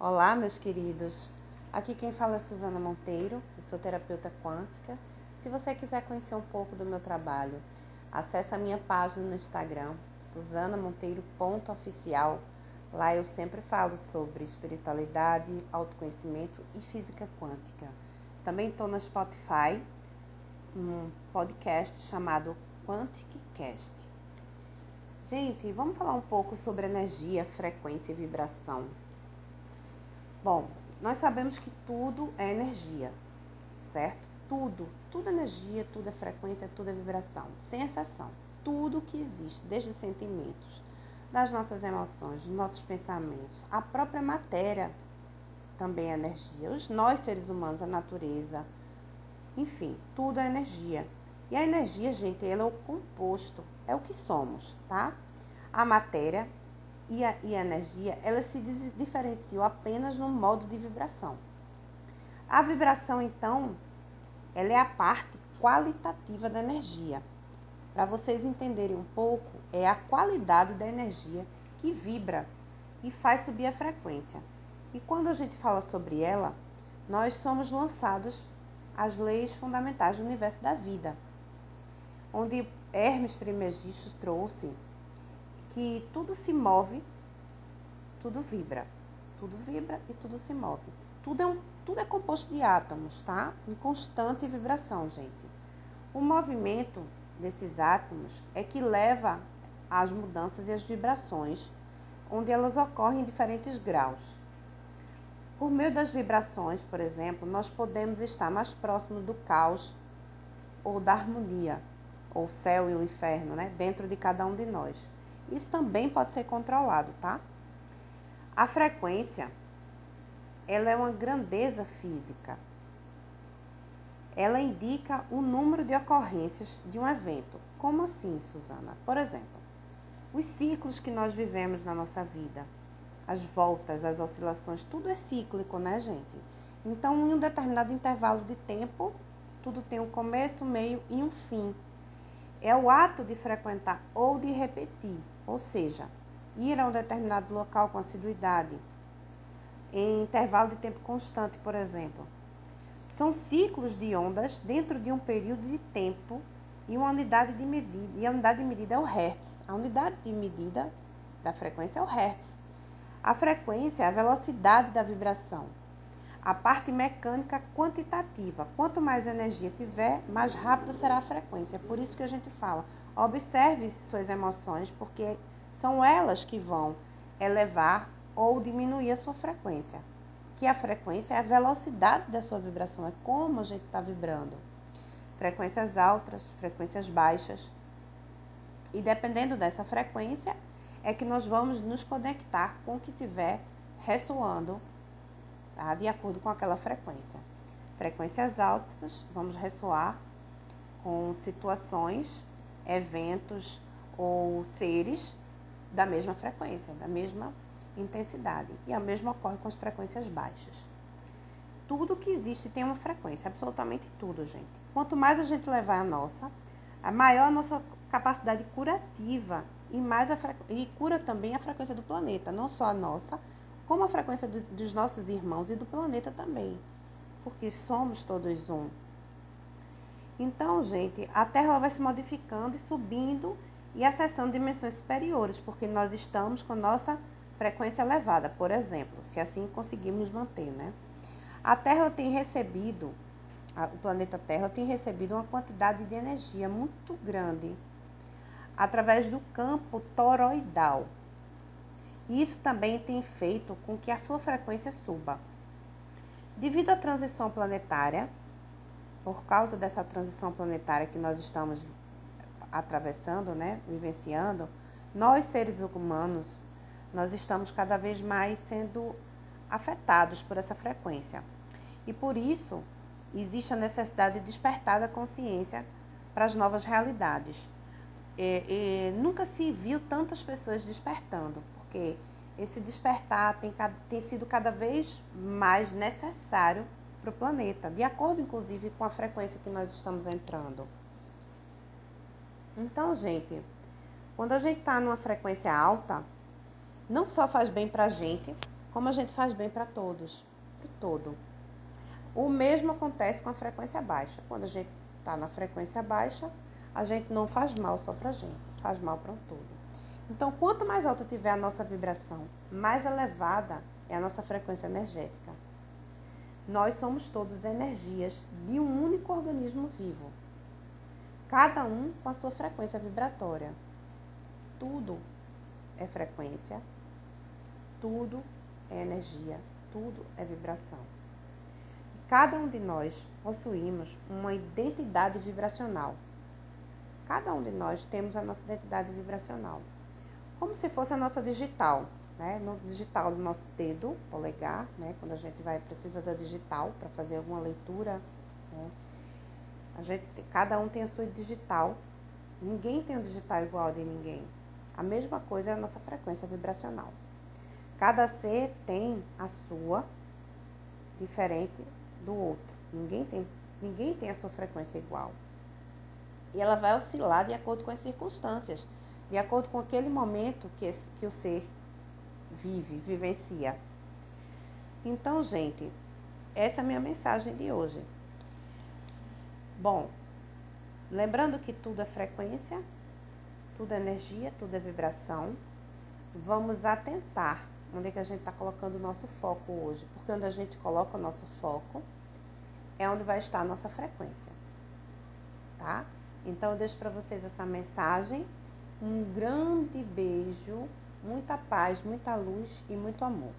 Olá, meus queridos. Aqui quem fala é Suzana Monteiro, eu sou terapeuta quântica. Se você quiser conhecer um pouco do meu trabalho, acesse a minha página no Instagram, susanamonteiro.oficial. Lá eu sempre falo sobre espiritualidade, autoconhecimento e física quântica. Também estou no Spotify, um podcast chamado QuanticCast. Gente, vamos falar um pouco sobre energia, frequência e vibração. Bom, nós sabemos que tudo é energia, certo? Tudo, tudo é energia, tudo é frequência, tudo é vibração, sem exceção. Tudo que existe, desde sentimentos, das nossas emoções, dos nossos pensamentos, a própria matéria também é energia. Os nós seres humanos, a natureza, enfim, tudo é energia. E a energia, gente, ela é o composto, é o que somos, tá? A matéria e a, e a energia, elas se diferenciam apenas no modo de vibração. A vibração, então, ela é a parte qualitativa da energia. Para vocês entenderem um pouco, é a qualidade da energia que vibra e faz subir a frequência. E quando a gente fala sobre ela, nós somos lançados às leis fundamentais do universo da vida, onde Hermes Trismegisto trouxe que tudo se move, tudo vibra. Tudo vibra e tudo se move. Tudo é, um, tudo é composto de átomos, tá? Em constante vibração, gente. O movimento desses átomos é que leva às mudanças e às vibrações, onde elas ocorrem em diferentes graus. Por meio das vibrações, por exemplo, nós podemos estar mais próximo do caos ou da harmonia, ou céu e o inferno, né? Dentro de cada um de nós. Isso também pode ser controlado, tá? A frequência, ela é uma grandeza física. Ela indica o número de ocorrências de um evento. Como assim, Suzana? Por exemplo, os ciclos que nós vivemos na nossa vida, as voltas, as oscilações, tudo é cíclico, né, gente? Então, em um determinado intervalo de tempo, tudo tem um começo, um meio e um fim. É o ato de frequentar ou de repetir ou seja, ir a um determinado local com assiduidade, em intervalo de tempo constante, por exemplo. São ciclos de ondas dentro de um período de tempo e uma unidade de medida. E a unidade de medida é o Hertz. A unidade de medida da frequência é o Hertz. A frequência é a velocidade da vibração. A parte mecânica quantitativa. Quanto mais energia tiver, mais rápido será a frequência. É por isso que a gente fala Observe suas emoções, porque são elas que vão elevar ou diminuir a sua frequência. Que a frequência é a velocidade da sua vibração, é como a gente está vibrando. Frequências altas, frequências baixas. E dependendo dessa frequência, é que nós vamos nos conectar com o que tiver ressoando, tá? de acordo com aquela frequência. Frequências altas, vamos ressoar com situações eventos ou seres da mesma frequência, da mesma intensidade. E a mesma ocorre com as frequências baixas. Tudo que existe tem uma frequência, absolutamente tudo, gente. Quanto mais a gente levar a nossa, a maior a nossa capacidade curativa e mais a e cura também a frequência do planeta, não só a nossa, como a frequência do, dos nossos irmãos e do planeta também, porque somos todos um. Então, gente, a Terra vai se modificando e subindo e acessando dimensões superiores, porque nós estamos com nossa frequência elevada, por exemplo, se assim conseguirmos manter, né? A Terra tem recebido, o planeta Terra tem recebido uma quantidade de energia muito grande através do campo toroidal. Isso também tem feito com que a sua frequência suba. Devido à transição planetária, por causa dessa transição planetária que nós estamos atravessando, né, vivenciando, nós seres humanos, nós estamos cada vez mais sendo afetados por essa frequência. E por isso existe a necessidade de despertar da consciência para as novas realidades. E, e nunca se viu tantas pessoas despertando, porque esse despertar tem, tem sido cada vez mais necessário para o planeta, de acordo inclusive com a frequência que nós estamos entrando. Então, gente, quando a gente está numa frequência alta, não só faz bem para a gente, como a gente faz bem para todos, para todo. O mesmo acontece com a frequência baixa. Quando a gente está na frequência baixa, a gente não faz mal só para a gente, faz mal para um todo. Então, quanto mais alta tiver a nossa vibração, mais elevada é a nossa frequência energética. Nós somos todos energias de um único organismo vivo, cada um com a sua frequência vibratória. Tudo é frequência, tudo é energia, tudo é vibração. Cada um de nós possuímos uma identidade vibracional. Cada um de nós temos a nossa identidade vibracional como se fosse a nossa digital, né? No digital do nosso dedo, polegar, né? Quando a gente vai precisa da digital para fazer alguma leitura, né? A gente, cada um tem a sua digital. Ninguém tem um digital igual de ninguém. A mesma coisa é a nossa frequência vibracional. Cada ser tem a sua diferente do outro. Ninguém tem, ninguém tem a sua frequência igual. E ela vai oscilar de acordo com as circunstâncias de acordo com aquele momento que, que o ser vive, vivencia. Então, gente, essa é a minha mensagem de hoje. Bom, lembrando que tudo é frequência, tudo é energia, tudo é vibração. Vamos atentar onde é que a gente está colocando o nosso foco hoje, porque onde a gente coloca o nosso foco é onde vai estar a nossa frequência, tá? Então, eu deixo para vocês essa mensagem um grande beijo, muita paz, muita luz e muito amor.